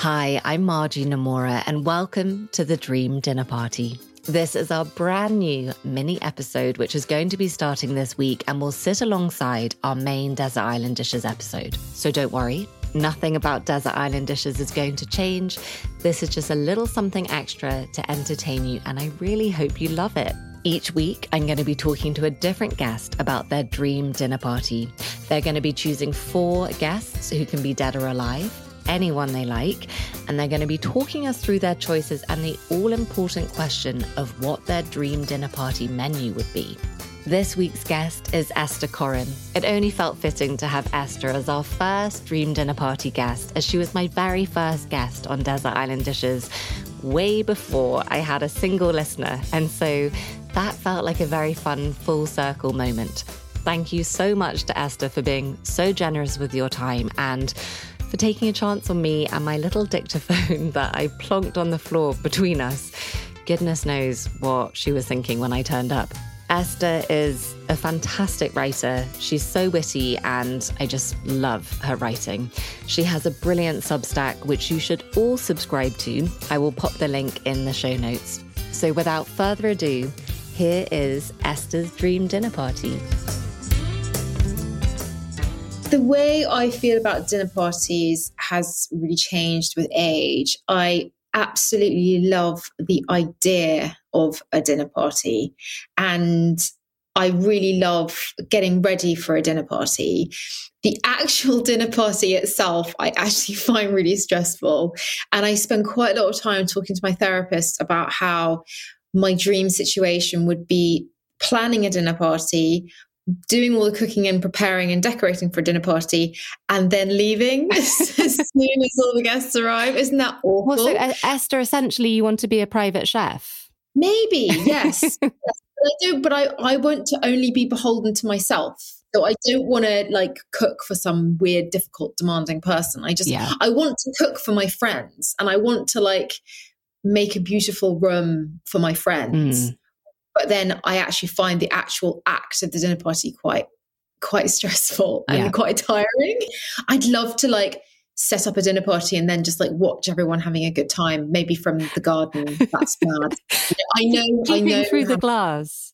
Hi, I'm Margie Nomura, and welcome to the Dream Dinner Party. This is our brand new mini episode, which is going to be starting this week and will sit alongside our main Desert Island Dishes episode. So don't worry, nothing about Desert Island Dishes is going to change. This is just a little something extra to entertain you, and I really hope you love it. Each week, I'm going to be talking to a different guest about their dream dinner party. They're going to be choosing four guests who can be dead or alive anyone they like, and they're going to be talking us through their choices and the all important question of what their dream dinner party menu would be. This week's guest is Esther Coren. It only felt fitting to have Esther as our first Dream Dinner Party guest, as she was my very first guest on Desert Island Dishes way before I had a single listener. And so that felt like a very fun full circle moment. Thank you so much to Esther for being so generous with your time and for taking a chance on me and my little dictaphone that I plonked on the floor between us. Goodness knows what she was thinking when I turned up. Esther is a fantastic writer. She's so witty, and I just love her writing. She has a brilliant Substack, which you should all subscribe to. I will pop the link in the show notes. So, without further ado, here is Esther's dream dinner party. The way I feel about dinner parties has really changed with age. I absolutely love the idea of a dinner party and I really love getting ready for a dinner party. The actual dinner party itself, I actually find really stressful. And I spend quite a lot of time talking to my therapist about how my dream situation would be planning a dinner party, doing all the cooking and preparing and decorating for a dinner party and then leaving as soon as all the guests arrive. Isn't that awful? Well, so uh, Esther, essentially, you want to be a private chef? Maybe, yes. yes. But I do, but I, I want to only be beholden to myself. So I don't want to like cook for some weird, difficult, demanding person. I just, yeah. I want to cook for my friends and I want to like make a beautiful room for my friends. Mm but then I actually find the actual act of the dinner party quite quite stressful and yeah. quite tiring. I'd love to like set up a dinner party and then just like watch everyone having a good time, maybe from the garden. That's bad. I know, I know through how, the glass.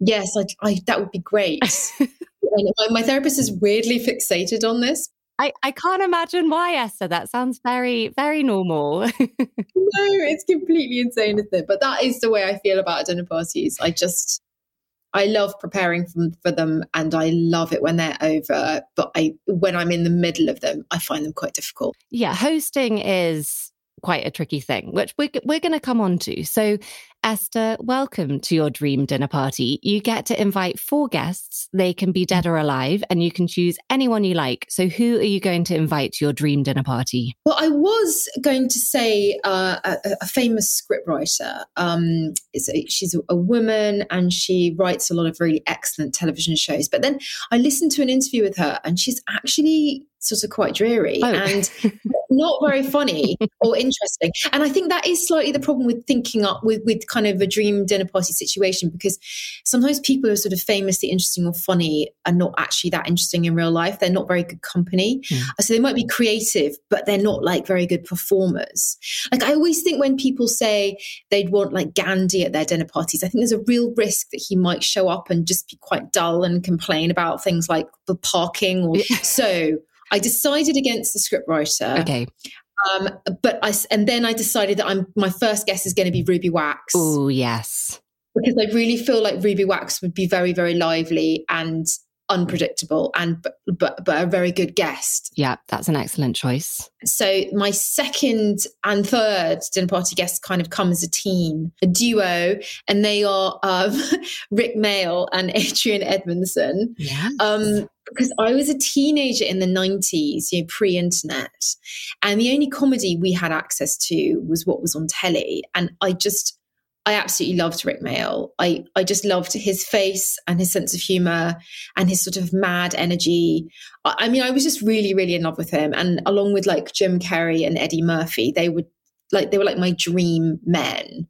Yes, I, I, that would be great. my, my therapist is weirdly fixated on this, I, I can't imagine why, Esther. That sounds very, very normal. no, it's completely insane, isn't it? But that is the way I feel about dinner parties. I just, I love preparing for, for them and I love it when they're over. But I, when I'm in the middle of them, I find them quite difficult. Yeah, hosting is quite a tricky thing, which we're, we're going to come on to. So, Esther, welcome to your dream dinner party. You get to invite four guests. They can be dead or alive, and you can choose anyone you like. So, who are you going to invite to your dream dinner party? Well, I was going to say uh, a, a, famous scriptwriter. Um, a, she's a, a woman and she writes a lot of really excellent television shows. But then I listened to an interview with her, and she's actually sort of quite dreary oh. and not very funny or interesting. And I think that is slightly the problem with thinking up with, with kind of a dream dinner party situation because sometimes people are sort of famously interesting or funny and not actually that interesting in real life. They're not very good company. Mm. So they might be creative, but they're not like very good performers. Like I always think when people say they'd want like Gandhi at their dinner parties, I think there's a real risk that he might show up and just be quite dull and complain about things like the parking or so I decided against the scriptwriter. Okay. Um, but I and then I decided that I'm my first guess is going to be Ruby Wax. Oh yes, because I really feel like Ruby Wax would be very very lively and unpredictable and but, but but a very good guest. Yeah, that's an excellent choice. So my second and third dinner party guests kind of come as a team, a duo, and they are um, Rik Mayall and Adrian Edmondson. Yeah. Um, because I was a teenager in the 90s, you know, pre internet. And the only comedy we had access to was what was on telly. And I just, I absolutely loved Rik Mayall. I, I just loved his face and his sense of humor and his sort of mad energy. I, I mean, I was just really, really in love with him. And along with like Jim Carrey and Eddie Murphy, they were like they were like my dream men.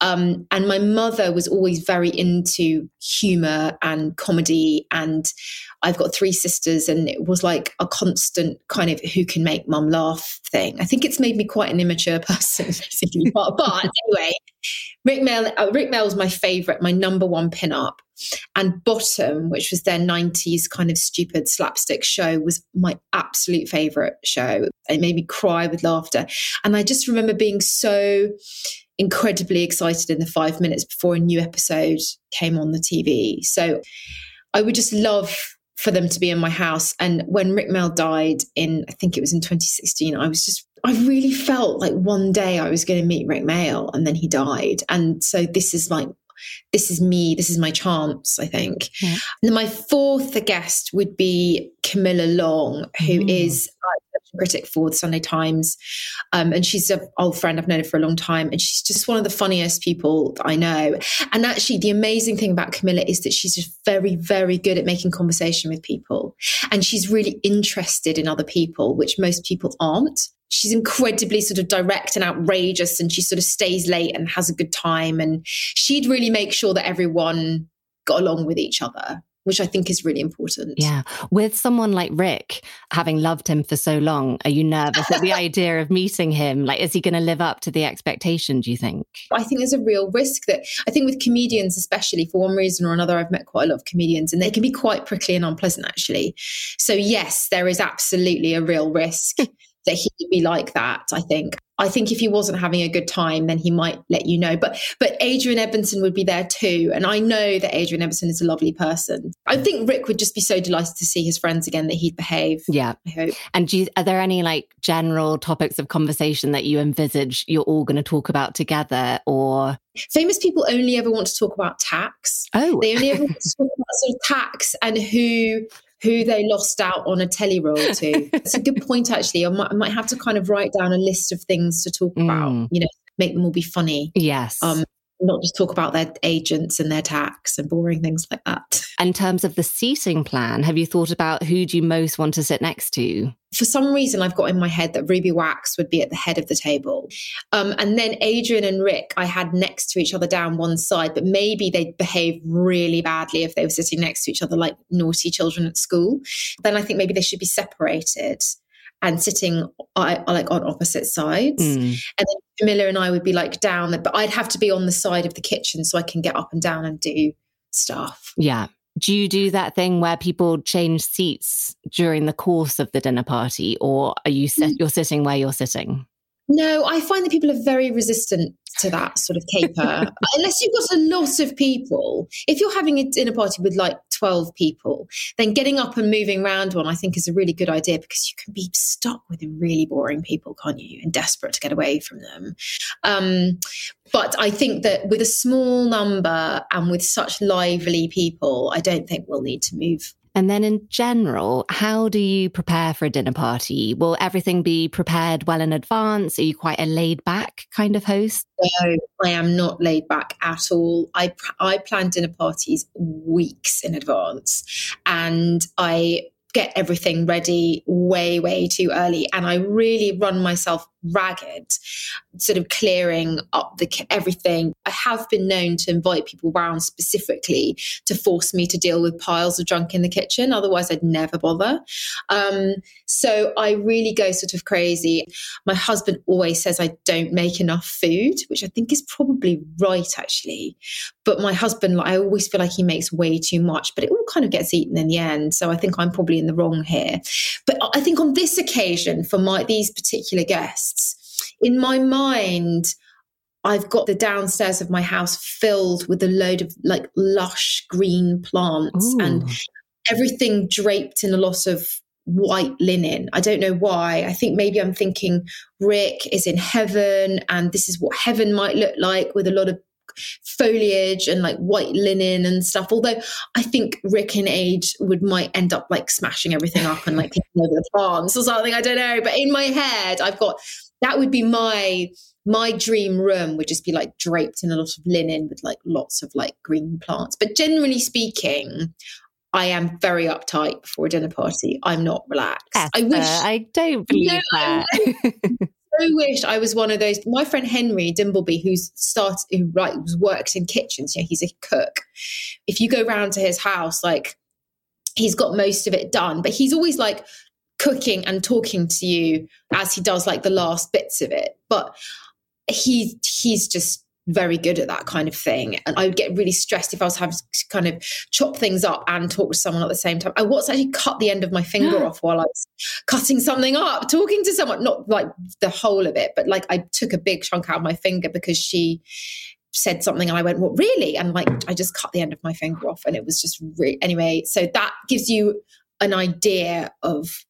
Um, and my mother was always very into humor and comedy. And I've got three sisters, and it was like a constant kind of who can make mum laugh thing. I think it's made me quite an immature person, but, but anyway, Rik Mayall, uh, Rik Mayall was my favorite, my number one pin-up. And Bottom, which was their 90s kind of stupid slapstick show, was my absolute favorite show. It made me cry with laughter. And I just remember being so incredibly excited in the five minutes before a new episode came on the TV. So I would just love for them to be in my house. And when Rik Mayall died in, I think it was in 2016, I was just, I really felt like one day I was going to meet Rik Mayall and then he died. And so this is like this is me, this is my chance, I think. Yeah. And my fourth guest would be Camilla Long, who mm. is critic for the Sunday Times. Um, and she's an old friend, I've known her for a long time. And she's just one of the funniest people I know. And actually, the amazing thing about Camilla is that she's just very, very good at making conversation with people. And she's really interested in other people, which most people aren't she's incredibly sort of direct and outrageous and she sort of stays late and has a good time and she'd really make sure that everyone got along with each other which I think is really important. Yeah. With someone like Rick, having loved him for so long, are you nervous at the idea of meeting him? Like, is he going to live up to the expectation, do you think? I think there's a real risk that I think with comedians, especially for one reason or another, I've met quite a lot of comedians and they can be quite prickly and unpleasant, actually. So, yes, there is absolutely a real risk. that he'd be like that i think. I think if he wasn't having a good time then he might let you know. But but adrian edmondson would be there too. And i know that adrian edmondson is a lovely person. I think Rick would just be so delighted to see his friends again that he'd behave yeah. I hope. And you, are there any like general topics of conversation that you envisage you're all going to talk about together or? Famous people only ever want to talk about tax. Oh. They only ever want to talk about sort of tax and who who they lost out on a telly role to. It's a good point, actually. I might, I might, have to kind of write down a list of things to talk mm. about, you know, make them all be funny. Yes. Um, not just talk about their agents and their tax and boring things like that. In terms of the seating plan, have you thought about who do you most want to sit next to? For some reason, I've got in my head that Ruby Wax would be at the head of the table. Um, and then Adrian and Rick, I had next to each other down one side, but maybe they'd behave really badly if they were sitting next to each other like naughty children at school. Then I think maybe they should be separated and sitting I, like on opposite sides. Mm. And then Camilla and I would be like down, but I'd have to be on the side of the kitchen so I can get up and down and do stuff. Yeah. Do you do that thing where people change seats during the course of the dinner party, or are you sit- mm. you're sitting where you're sitting? No, I find that people are very resistant to that sort of caper. Unless you've got a lot of people. If you're having a dinner party with like 12 people, then getting up and moving around one, I think, is a really good idea because you can be stuck with really boring people, can't you? And desperate to get away from them. Um, but I think that with a small number and with such lively people, I don't think we'll need to move and then in general, how do you prepare for a dinner party? Will everything be prepared well in advance? Are you quite a laid back kind of host? No, I am not laid back at all. I I plan dinner parties weeks in advance and I get everything ready way, way too early. And I really run myself ragged, sort of clearing up the everything. I have been known to invite people around specifically to force me to deal with piles of junk in the kitchen. Otherwise, I'd never bother. Um, so I really go sort of crazy. My husband always says I don't make enough food, which I think is probably right, actually. But my husband, I always feel like he makes way too much, but it all kind of gets eaten in the end. So I think I'm probably in the wrong here. But I think on this occasion, for my these particular guests, in my mind, I've got the downstairs of my house filled with a load of like lush green plants Ooh. and everything draped in a lot of white linen. I don't know why. I think maybe I'm thinking Rick is in heaven and this is what heaven might look like with a lot of foliage and like white linen and stuff. Although I think Rick and Ade would might end up like smashing everything up and like taking over the plants or something. I don't know. But in my head, I've got that would be my my dream room would just be like draped in a lot of linen with like lots of like green plants. But generally speaking, I am very uptight before a dinner party. I'm not relaxed. Esther, I wish I don't believe no, that. so wish I was one of those. My friend Henry Dimbleby, who's started, who like works in kitchens, know, he's a cook. If you go round to his house, like he's got most of it done, but he's always like cooking and talking to you as he does like the last bits of it. But he he's just very good at that kind of thing. And I would get really stressed if I was having to kind of chop things up and talk to someone at the same time. I once actually cut the end of my finger off while I was cutting something up, talking to someone, not like the whole of it, but like I took a big chunk out of my finger because she said something and I went, What really? And like I just cut the end of my finger off and it was just really anyway. So that gives you an idea of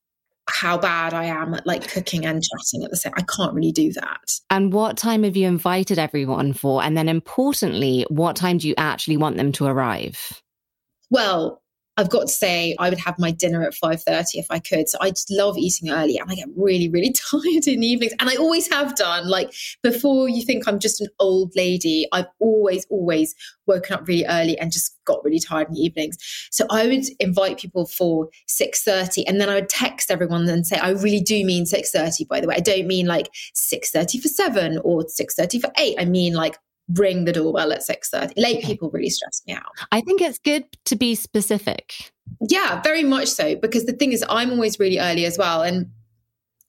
how bad I am at like cooking and chatting at the same. I can't really do that. And what time have you invited everyone for? And then importantly, what time do you actually want them to arrive? Well, I've got to say, I would have my dinner at 5.30 if I could. So I just love eating early and I get really, really tired in the evenings. And I always have done. Like before you think I'm just an old lady, I've always, always woken up really early and just got really tired in the evenings. So I would invite people for 6.30 and then I would text everyone and say, I really do mean 6.30, by the way. I don't mean like 6.30 for 7 or 6.30 for 8. I mean like ring the doorbell at 6.30 late people really stress me out. I think it's good to be specific. Yeah very much so because the thing is i'm always really early as well and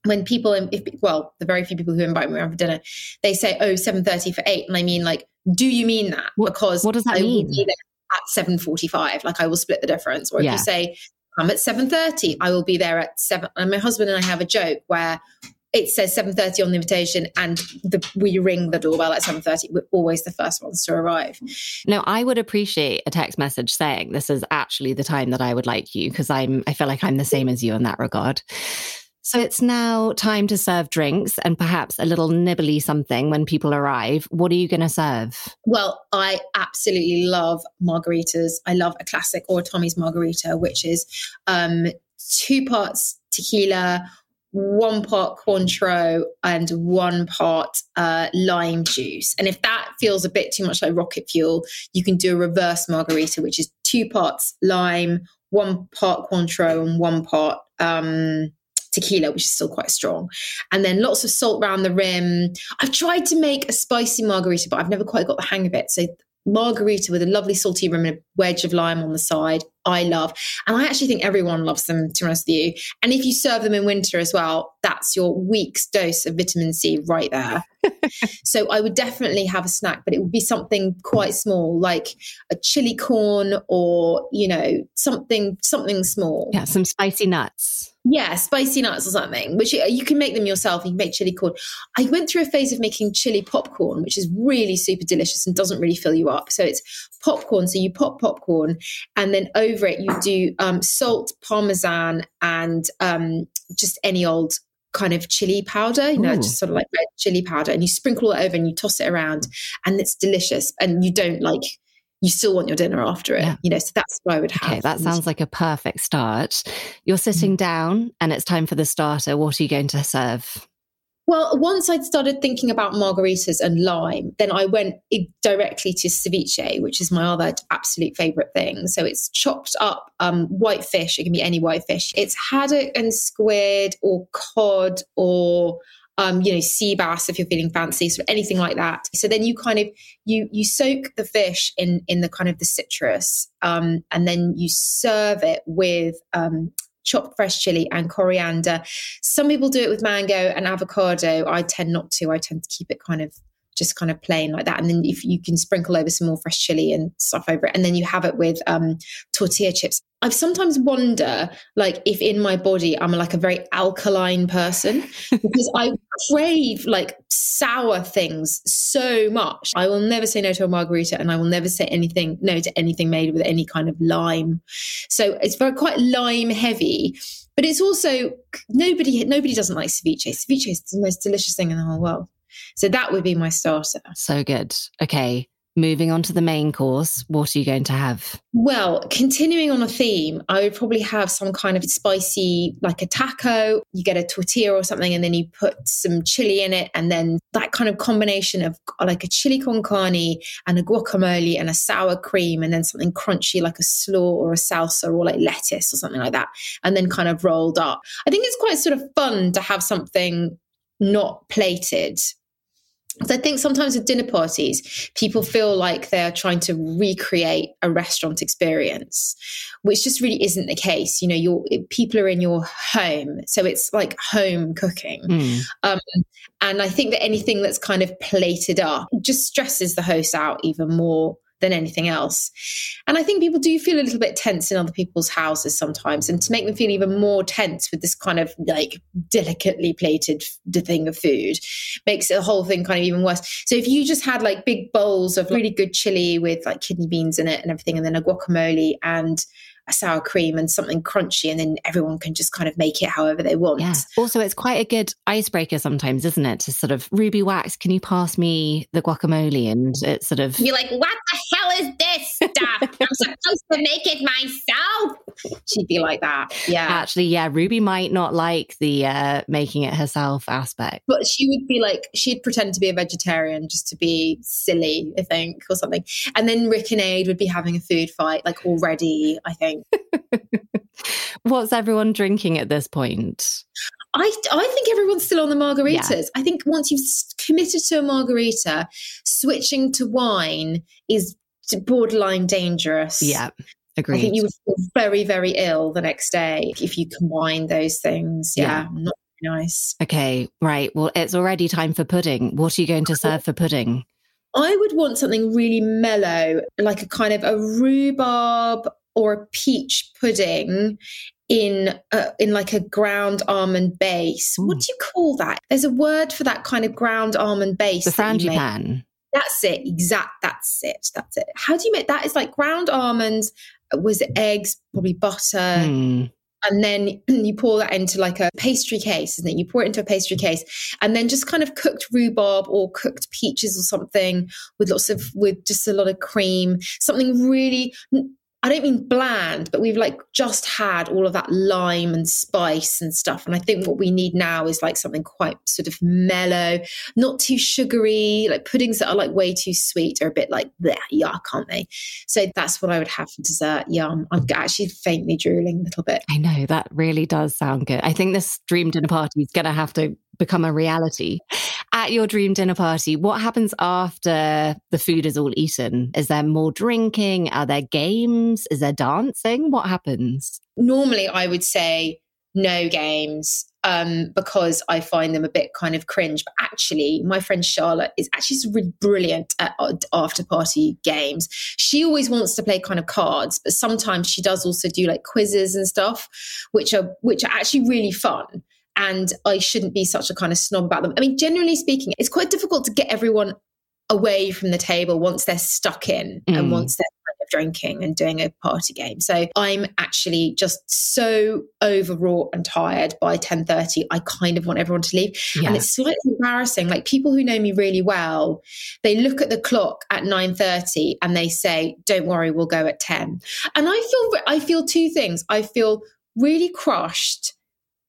when people if well the very few people who invite me around for dinner they say oh 7.30 for 8 and i mean like do you mean that? What, because what does that I mean? at 7.45 like i will split the difference. Or if yeah. you say i'm at 7.30 i will be there at 7 and my husband and i have a joke where it says 7.30 on the invitation and the, we ring the doorbell at 7.30 we're always the first ones to arrive now i would appreciate a text message saying this is actually the time that i would like you because i'm i feel like i'm the same as you in that regard so it's now time to serve drinks and perhaps a little nibbly something when people arrive. What are you going to serve? Well, I absolutely love margaritas. I love a classic or a Tommy's margarita, which is um, two parts tequila, one part Cointreau and one part uh, lime juice. And if that feels a bit too much like rocket fuel, you can do a reverse margarita, which is two parts lime, one part Cointreau, and one part um, tequila, which is still quite strong. And then lots of salt around the rim. I've tried to make a spicy margarita, but I've never quite got the hang of it. So margarita with a lovely salty rim and a wedge of lime on the side. I love. And I actually think everyone loves them, to be honest with you. And if you serve them in winter as well, that's your week's dose of vitamin C right there. So I would definitely have a snack, but it would be something quite small, like a chili corn or, you know, something something small. Yeah, some spicy nuts. Yeah, spicy nuts or something, which you can make them yourself. You can make chili corn. I went through a phase of making chili popcorn, which is really super delicious and doesn't really fill you up. So it's popcorn. So you pop popcorn and then over it you do um, salt, parmesan, and um, just any old kind of chili powder, you know, Ooh. just sort of like red chili powder, and you sprinkle it over and you toss it around, and it's delicious. And you don't like you still want your dinner after it, yeah. you know. So that's what I would have. Okay, that sounds like a perfect start. You're sitting mm. down, and it's time for the starter. What are you going to serve? Well, once I'd started thinking about margaritas and lime, then I went directly to ceviche, which is my other absolute favorite thing. So it's chopped up um, white fish. It can be any white fish. It's haddock and squid or cod or um, you know, sea bass if you're feeling fancy, so anything like that. So then you kind of you you soak the fish in in the kind of the citrus, um, and then you serve it with um, chopped fresh chili and coriander. Some people do it with mango and avocado. I tend not to. I tend to keep it kind of just kind of plain like that. And then if you can sprinkle over some more fresh chili and stuff over it, and then you have it with um, tortilla chips. I sometimes wonder, like, if in my body I'm like a very alkaline person because I crave like sour things so much. I will never say no to a margarita, and I will never say anything no to anything made with any kind of lime. So it's very quite lime heavy. But it's also nobody nobody doesn't like ceviche. Ceviche is the most delicious thing in the whole world. So that would be my starter. So good. Okay. Moving on to the main course, what are you going to have? Well, continuing on a theme, I would probably have some kind of spicy, like a taco. You get a tortilla or something, and then you put some chili in it. And then that kind of combination of like a chili con carne and a guacamole and a sour cream, and then something crunchy like a slaw or a salsa or like lettuce or something like that. And then kind of rolled up. I think it's quite sort of fun to have something not plated because I think sometimes with dinner parties, people feel like they're trying to recreate a restaurant experience, which just really isn't the case. You know, your people are in your home, so it's like home cooking. Mm. Um, and I think that anything that's kind of plated up just stresses the host out even more than anything else. And I think people do feel a little bit tense in other people's houses sometimes. And to make them feel even more tense with this kind of like delicately plated thing of food makes the whole thing kind of even worse. So if you just had like big bowls of really good chili with like kidney beans in it and everything, and then a guacamole and a sour cream and something crunchy, and then everyone can just kind of make it however they want. Yeah. Also, it's quite a good icebreaker sometimes, isn't it? To sort of Ruby Wax, can you pass me the guacamole? And it's sort of you're like, what is this stuff? I'm supposed to make it myself. She'd be like that. Yeah. Actually, yeah, Ruby might not like the uh, making it herself aspect, but she would be like, she'd pretend to be a vegetarian just to be silly, I think, or something. And then Rick and Ade would be having a food fight, like already. I think What's everyone drinking at this point? I, I think everyone's still on the margaritas. Yeah. I think once you've committed to a margarita, switching to wine is borderline dangerous. Yeah. Agreed. I think you would feel very, very ill the next day if you combine those things. Yeah, yeah. not nice. Okay, right. Well, it's already time for pudding. What are you going to serve for pudding? I would want something really mellow, like a kind of a rhubarb or a peach pudding in a, in like a ground almond base. What do you call that? There's a word for that kind of ground almond base. The frangipane. That's it. Exact. That's it. That's it. How do you make that? Is like ground almonds was eggs, probably butter. Mm. And then you pour that into like a pastry case, and then you pour it into a pastry case, and then just kind of cooked rhubarb or cooked peaches or something with lots of with just a lot of cream, something really I don't mean bland, but we've like just had all of that lime and spice and stuff. And I think what we need now is like something quite sort of mellow, not too sugary. Like puddings that are like way too sweet are a bit like bleh, yuck, aren't they? So that's what I would have for dessert. Yum. I'm actually faintly drooling a little bit. I know that really does sound good. I think this dream dinner party is going to have to become a reality at your dream dinner party, what happens after the food is all eaten? Is there more drinking? Are there games? Is there dancing? What happens? Normally, I would say no games um, because I find them a bit kind of cringe. But actually, my friend Charlotte is actually really brilliant at after party games. She always wants to play kind of cards, but sometimes she does also do like quizzes and stuff, which are which are actually really fun and I shouldn't be such a kind of snob about them. I mean, generally speaking, it's quite difficult to get everyone away from the table once they're stuck in mm. and once they're kind of drinking and doing a party game. So I'm actually just so overwrought and tired by 10:30. I kind of want everyone to leave. Yeah. And it's slightly embarrassing. Like people who know me really well, they look at the clock at 9:30 and they say, "Don't worry, we'll go at 10." And I feel I feel two things. I feel really crushed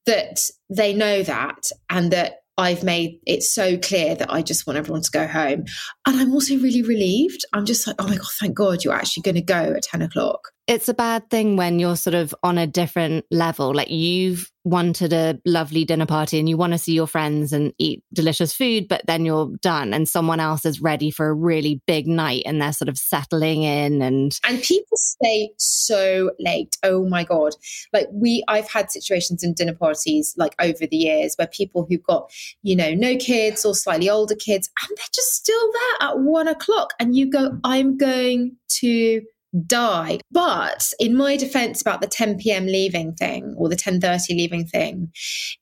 that they know that and that I've made it so clear that I just want everyone to go home. And I'm also really relieved. I'm just like, oh my God, thank God you're actually going to go at 10 o'clock it's a bad thing when you're sort of on a different level. Like you've wanted a lovely dinner party and you want to see your friends and eat delicious food, but then you're done and someone else is ready for a really big night and they're sort of settling in and and people stay so late. Oh my god. Like we I've had situations in dinner parties like over the years where people who've got, you know, no kids or slightly older kids and they're just still there at one o'clock and you go, I'm going to die. But in my defense about the 10 p.m. leaving thing or the 10:30 leaving thing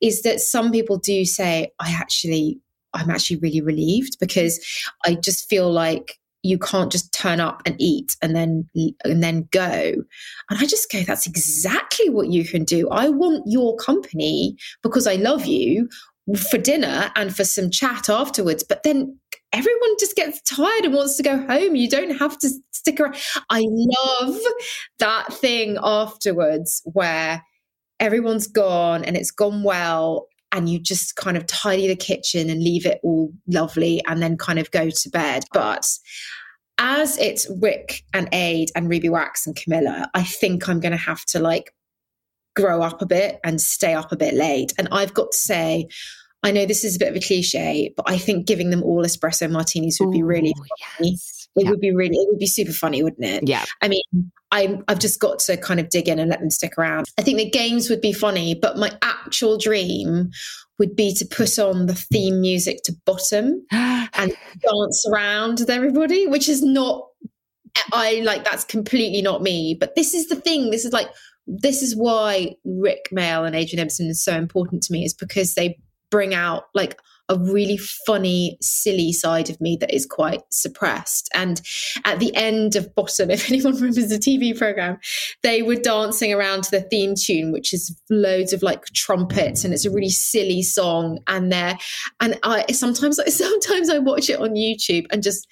is that some people do say I actually I'm actually really relieved because I just feel like you can't just turn up and eat and then and then go and i just go that's exactly what you can do i want your company because i love you for dinner and for some chat afterwards but then everyone just gets tired and wants to go home. You don't have to stick around. I love that thing afterwards where everyone's gone and it's gone well and you just kind of tidy the kitchen and leave it all lovely and then kind of go to bed. But as it's Rick and Ade and Ruby Wax and Camilla, I think I'm going to have to like grow up a bit and stay up a bit late. And I've got to say, I know this is a bit of a cliche, but I think giving them all espresso martinis would Ooh, be really funny. Yes. It yeah. would be really, it would be super funny, wouldn't it? Yeah. I mean, I, I've just got to kind of dig in and let them stick around. I think the games would be funny, but my actual dream would be to put on the theme music to Bottom and dance around with everybody, which is not, I like, that's completely not me. But this is the thing. This is like, this is why Rik Mayall and Adrian Edmondson is so important to me, is because they bring out like a really funny, silly side of me that is quite suppressed. And at the end of Bottom, if anyone remembers the TV program, they were dancing around to the theme tune, which is loads of like trumpets, and it's a really silly song. And there, and I sometimes, sometimes I watch it on YouTube and just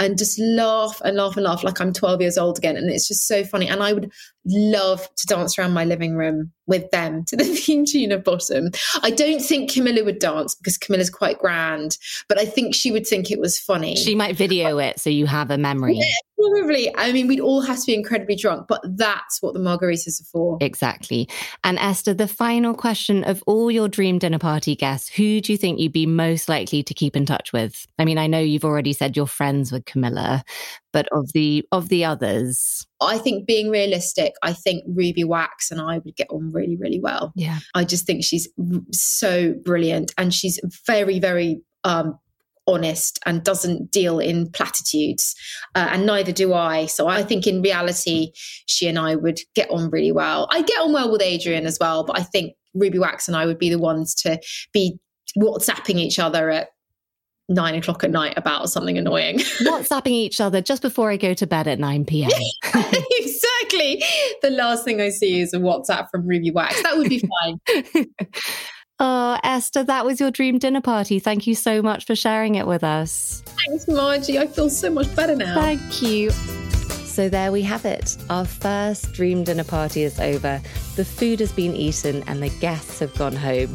and just laugh and laugh and laugh like I'm 12 years old again. And it's just so funny. And I would love to dance around my living room with them to the theme tune of Bottom. I don't think Camilla would dance because Camilla's quite grand, but I think she would think it was funny. She might video it so you have a memory. Yeah, probably. I mean, we'd all have to be incredibly drunk, but that's what the margaritas are for. Exactly. And Esther, the final question of all your dream dinner party guests, who do you think you'd be most likely to keep in touch with? I mean, I know you've already said you're friends with Camilla, but of the of the others? I think being realistic i think ruby wax and i would get on really really well. Yeah. I just think she's so brilliant and she's very very um honest and doesn't deal in platitudes uh, and neither do i. So i think in reality she and i would get on really well. I get on well with adrian as well but i think ruby wax and i would be the ones to be whatsapping each other at nine o'clock at night about something annoying. WhatsApping each other just before I go to bed at 9 p.m. exactly. The last thing I see is a WhatsApp from Ruby Wax. That would be fine. oh, Esther, that was your dream dinner party. Thank you so much for sharing it with us. Thanks, Margie. I feel so much better now. Thank you. So there we have it. Our first dream dinner party is over. The food has been eaten and the guests have gone home.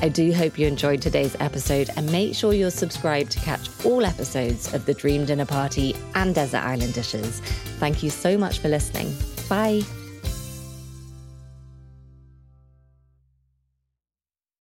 I do hope you enjoyed today's episode and make sure you're subscribed to catch all episodes of the Dream Dinner Party and Desert Island Dishes. Thank you so much for listening. Bye.